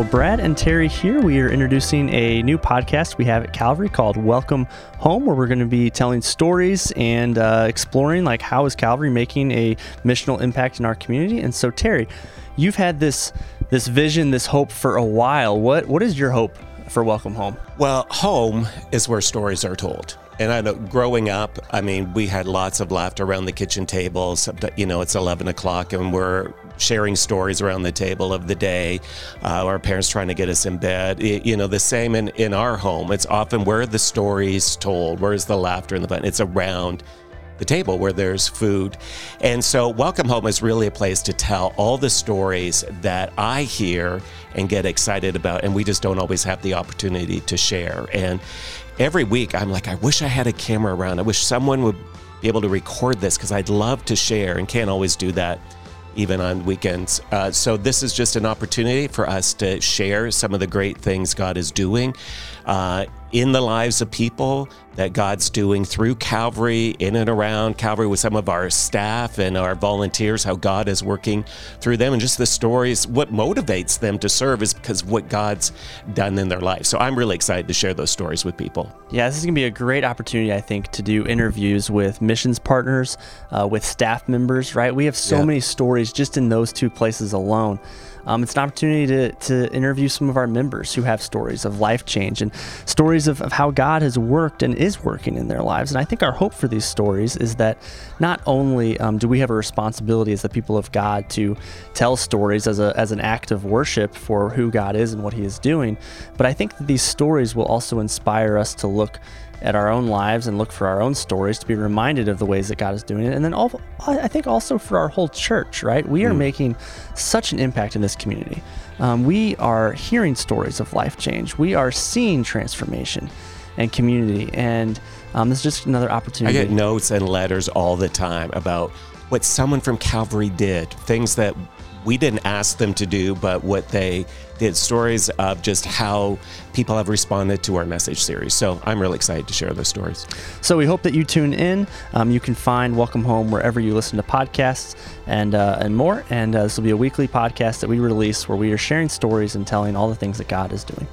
Well, Brad and Terry here, we are introducing a new podcast we have at Calvary called Welcome Home, where we're going to be telling stories and uh, exploring like how is Calvary making a missional impact in our community. And so, Terry, you've had this this vision, this hope for a while. What what is your hope for Welcome Home? Well, home is where stories are told. And I know growing up, I mean, we had lots of laughter around the kitchen tables. You know, it's 11 o'clock and we're sharing stories around the table of the day. Uh, our parents trying to get us in bed. It, you know, the same in, in our home. It's often where the stories told, where's the laughter and the fun. It's around the table where there's food. And so, Welcome Home is really a place to tell all the stories that I hear and get excited about, and we just don't always have the opportunity to share. And every week I'm like, I wish I had a camera around. I wish someone would be able to record this because I'd love to share and can't always do that even on weekends. Uh, so, this is just an opportunity for us to share some of the great things God is doing uh, in the lives of people that God's doing through Calvary, in and around Calvary, with some of our staff and our volunteers, how God is working through them, and just the stories. What motivates them to serve is because of what God's done in their life. So I'm really excited to share those stories with people. Yeah, this is going to be a great opportunity, I think, to do interviews with missions partners, uh, with staff members, right? We have so yeah. many stories just in those two places alone. Um, it's an opportunity to, to interview some of our members who have stories of life change and stories of, of how God has worked and is working in their lives. And I think our hope for these stories is that not only um, do we have a responsibility as the people of God to tell stories as, a, as an act of worship for who God is and what He is doing, but I think that these stories will also inspire us to look at our own lives and look for our own stories to be reminded of the ways that God is doing it. And then all, I think also for our whole church, right? We are mm. making such an impact in this community. Um, we are hearing stories of life change. We are seeing transformation and community. And um, this is just another opportunity. I get notes and letters all the time about what someone from Calvary did, things that we didn't ask them to do, but what they did, stories of just how people have responded to our message series. So I'm really excited to share those stories. So we hope that you tune in. Um, you can find Welcome Home wherever you listen to podcasts and uh, and more. And uh, this will be a weekly podcast that we release where we are sharing stories and telling all the things that God is doing.